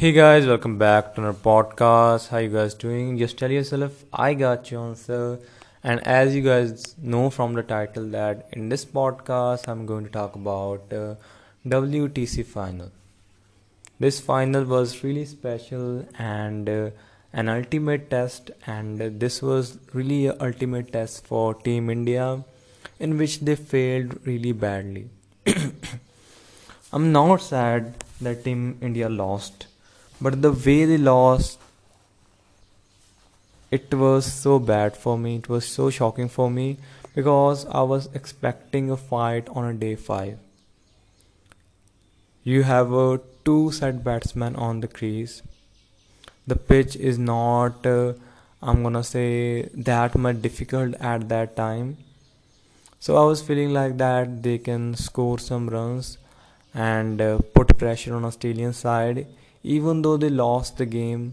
Hey guys, welcome back to our podcast. How you guys doing? Just tell yourself I got you answer. And as you guys know from the title that in this podcast I'm going to talk about uh, WTC final. This final was really special and uh, an ultimate test and uh, this was really an ultimate test for Team India in which they failed really badly. I'm not sad that Team India lost but the way they lost it was so bad for me. It was so shocking for me because i was expecting a fight on a day 5 you have a two set batsmen on the crease. The pitch is not uh, i'm gonna say that much difficult at that time. So i was feeling like that they can score some runs and uh, put pressure on australian side even though they lost the game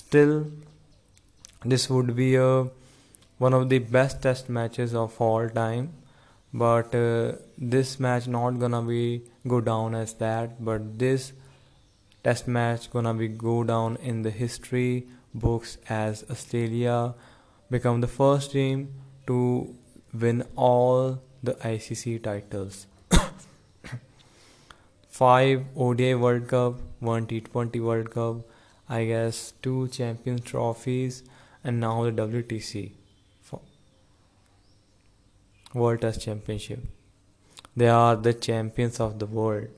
still this would be a one of the best test matches of all time. But uh, this match not gonna be go down as that but this test match gonna be go down in the history books as australia become the first team to win all the icc titles five ODI World Cup, one T20 World Cup, I guess two Champions trophies, and now the WTC World Test Championship. They are the champions of the world.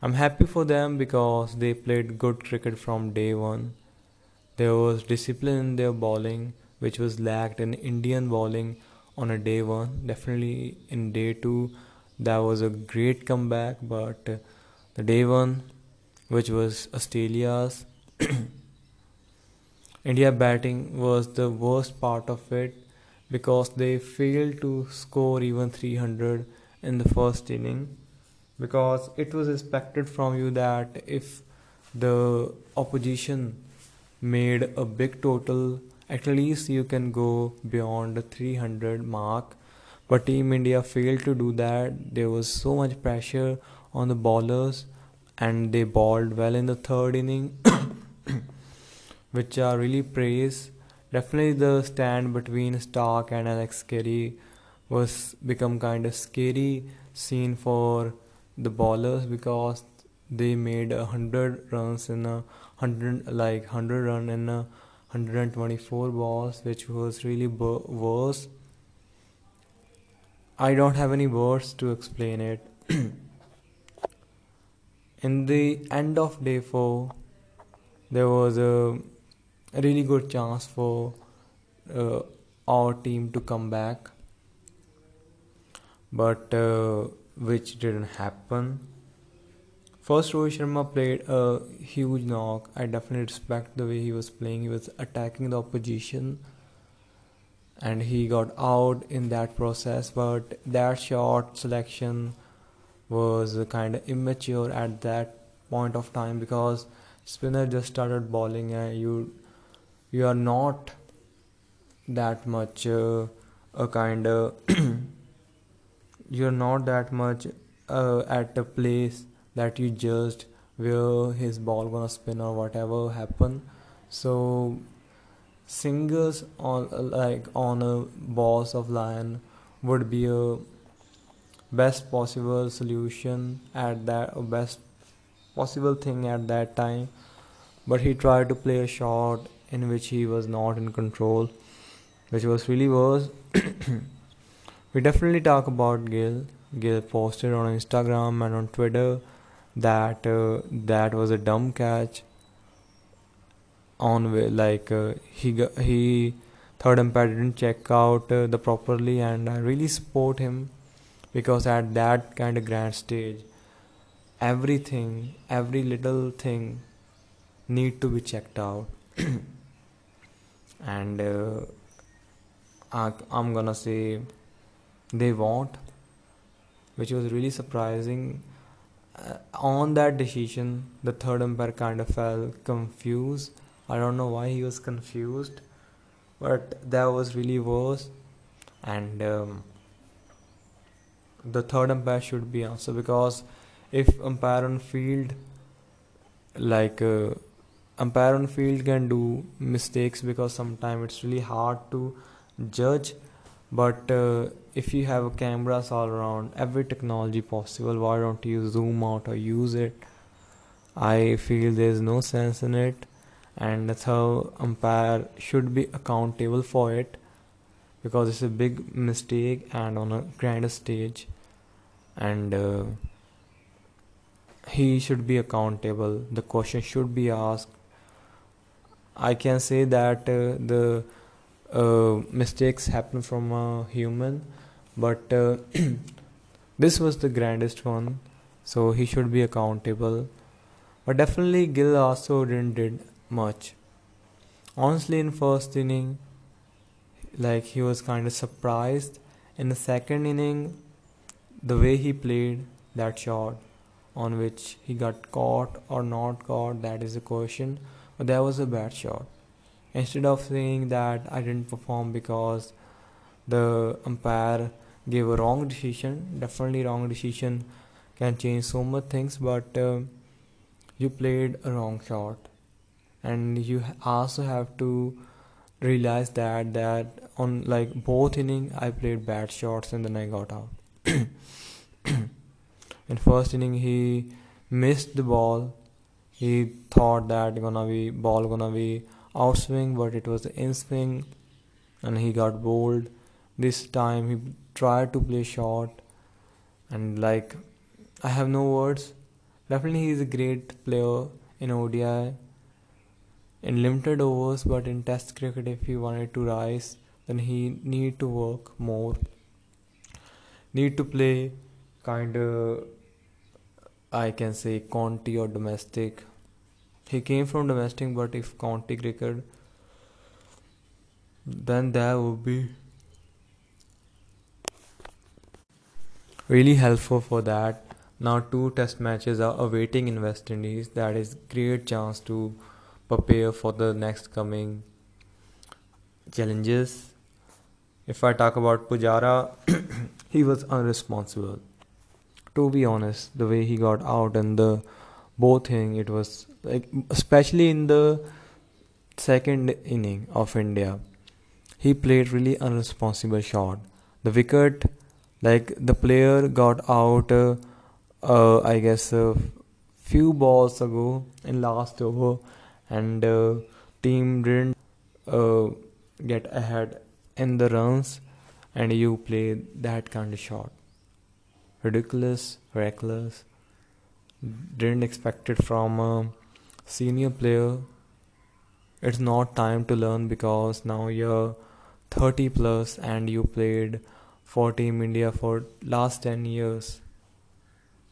I'm happy for them because they played good cricket from day one. There was discipline in their bowling, which was lacked in Indian bowling on a day one. Definitely in day two, that was a great comeback but uh, the day one which was australia's india batting was the worst part of it because they failed to score even 300 in the first inning because it was expected from you that if the opposition made a big total at least you can go beyond the 300 mark but Team India failed to do that. There was so much pressure on the bowlers, and they bowled well in the third inning, which are really praised. Definitely, the stand between Starc and Alex Carey was become kind of scary scene for the bowlers because they made a hundred runs in a hundred like hundred run in a 124 balls, which was really worse I don't have any words to explain it. In the end of day 4, there was a really good chance for uh, our team to come back, but uh, which didn't happen. First, Rohit Sharma played a huge knock. I definitely respect the way he was playing. He was attacking the opposition and he got out in that process but that shot selection was kind of immature at that point of time because spinner just started bowling and you you are not that much uh, a kind of you're not that much uh, at a place that you just where his ball gonna spin or whatever happen so singers on like on a boss of lion would be a best possible solution at that or best possible thing at that time. But he tried to play a shot in which he was not in control which was really worse. We definitely talk about Gill. Gill posted on Instagram and on Twitter that uh, that was a dumb catch on way like uh, he he third umpire didn't check out uh, the properly and I really support him because at that kind of grand stage everything every little thing need to be checked out. And uh, I, I'm gonna say they won't which was really surprising. Uh, on that decision the third umpire kind of felt confused I don't know why he was confused, but that was really worse. And um, the third umpire should be also because if umpire on field like uh, umpire on field can do mistakes because sometimes it's really hard to judge. But uh, if you have cameras all around every technology possible why don't you zoom out or use it? I feel there's no sense in it and that's how umpire should be accountable for it because it's a big mistake and on a grand stage and uh, he should be accountable the question should be asked. I can say that uh, the uh, mistakes happen from a human but uh, this was the grandest one so he should be accountable. But definitely gill also didn't did much. Honestly in first inning like he was kind of surprised. In the second inning the way he played that shot on which he got caught or not caught that is the question. But that was a bad shot. Instead of saying that i didn't perform because the umpire gave a wrong decision definitely wrong decision can change so much things but uh, you played a wrong shot and you also have to realize that that on like both inning I played bad shots and then I got out. in first inning he missed the ball. He thought that gonna be ball gonna be outswing, but it was in swing, and he got bowled. This time he tried to play short, and like I have no words. Definitely he is a great player in ODI in limited overs but in test cricket if he wanted to rise then he need to work more. Need to play kind of i can say county or domestic. He came from domestic but if county cricket then that would be really helpful for that. Now two test matches are awaiting in west indies. That is great chance to prepare for the next coming challenges. If I talk about Pujara, he was unresponsible. To be honest, the way he got out and the both thing, it was like especially in the second inning of India, he played really unresponsible shot. The wicket, like the player got out, uh, uh, I guess a few balls ago in last over and uh, team didn't uh, get ahead in the runs and you play that kind of shot. Ridiculous reckless. Didn't expect it from a senior player. It's not time to learn because now you're 30 plus and you played for team india for last 10 years.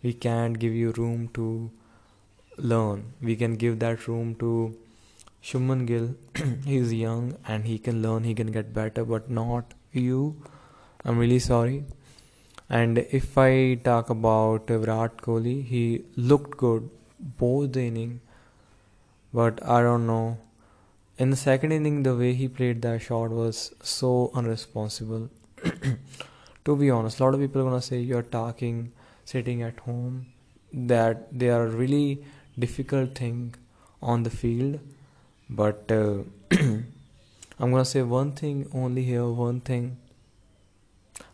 We can't give you room to learn. We can give that room to Shubman Gill. He's young and he can learn, he can get better, but not you. I'm really sorry. And if I talk about Virat Kohli, he looked good both the inning, but I don't know. In the second inning, the way he played that shot was so unresponsible. to be honest, a lot of people are gonna say you're talking, sitting at home, that they are really difficult thing on the field but uh, i'm gonna say one thing only here one thing.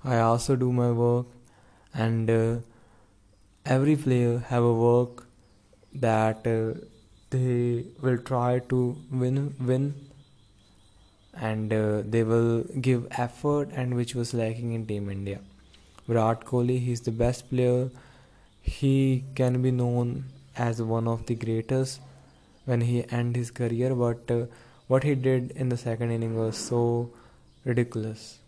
I also do my work and uh, every player have a work that uh, they will try to win win and uh, they will give effort and which was lacking in team india. Virat kohli he's the best player. He can be known as one of the greatest when he ended his career but uh, what he did in the second inning was so ridiculous.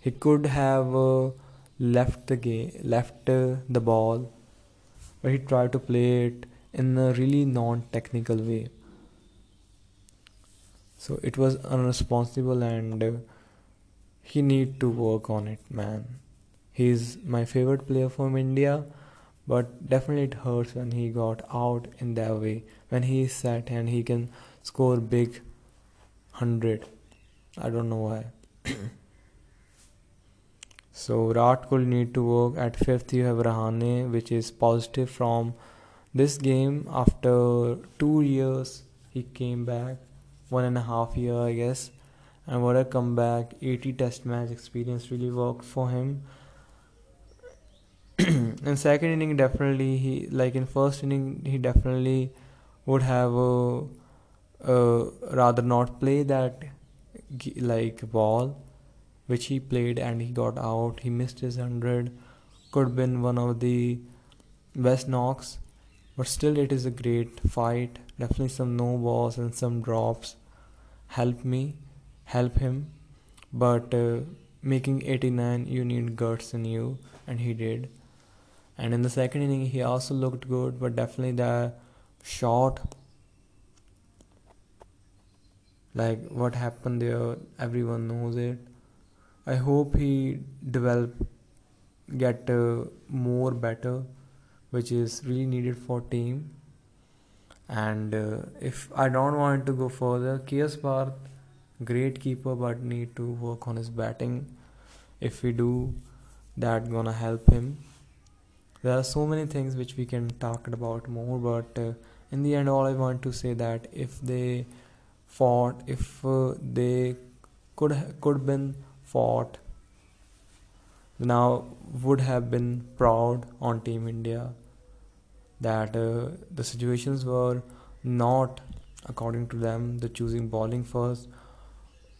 He could have uh, left the game left uh, the ball but he tried to play it in a really non-technical way. So it was unresponsible and uh, he need to work on it man. He's my favorite player from india but definitely it hurts when he got out in that way. When he is set and he can score big 100 i don't know why. So Virat could need to work at fifth. You have Rahane which is positive from this game. After two years he came back. One and a half year i guess. And what a comeback. 80 test match experience really worked for him in second inning definitely he like in first inning he definitely would have uh, uh, rather not play that like ball which he played and he got out. He missed his 100 could have been one of the best knocks but still it is a great fight. Definitely some no balls and some drops help me help him. But uh, making 89 you need guts in you and he did and in the second inning he also looked good but definitely the shot like what happened there everyone knows it. I hope he develop get uh, more better which is really needed for team. And uh, if i don't want to go further KS Bharat great keeper but need to work on his batting. If we do that gonna help him there are so many things which we can talk about more but uh, in the end all i want to say that if they fought if uh, they could could been fought now would have been proud on team india that uh, the situations were not according to them the choosing bowling first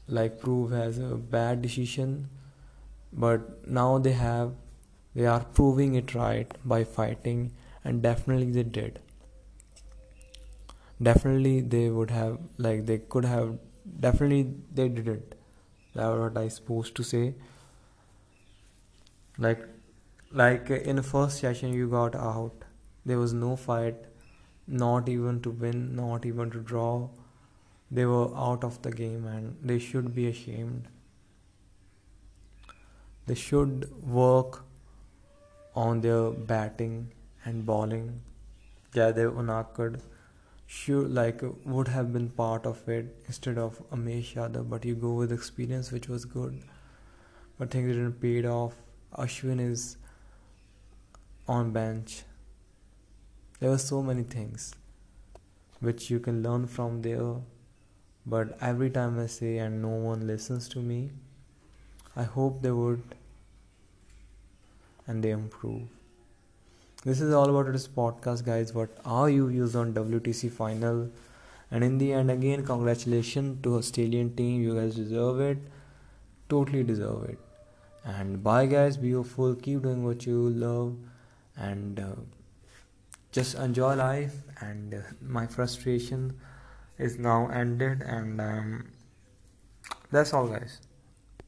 like prove as a bad decision but now they have they are proving it right by fighting and definitely they did. Definitely they would have like they could have definitely they didn't that's what i supposed to say. Like like in the first session you got out. There was no fight not even to win not even to draw. They were out of the game and they should be ashamed. They should work on their batting and bowling. Jaydev Unadkat sure like would have been part of it instead of Umesh Yadav, but you go with experience, which was good. But things didn't paid off. Ashwin is on bench. There were so many things which you can learn from there. But every time I say and no one listens to me, I hope they would and they improve. This is all about this podcast, guys. What are you views on WTC final? And in the end, again, congratulations to Australian team. You guys deserve it. Totally deserve it. And bye, guys. Be hopeful. Keep doing what you love, and uh, just enjoy life. And uh, my frustration is now ended. And um, that's all, guys.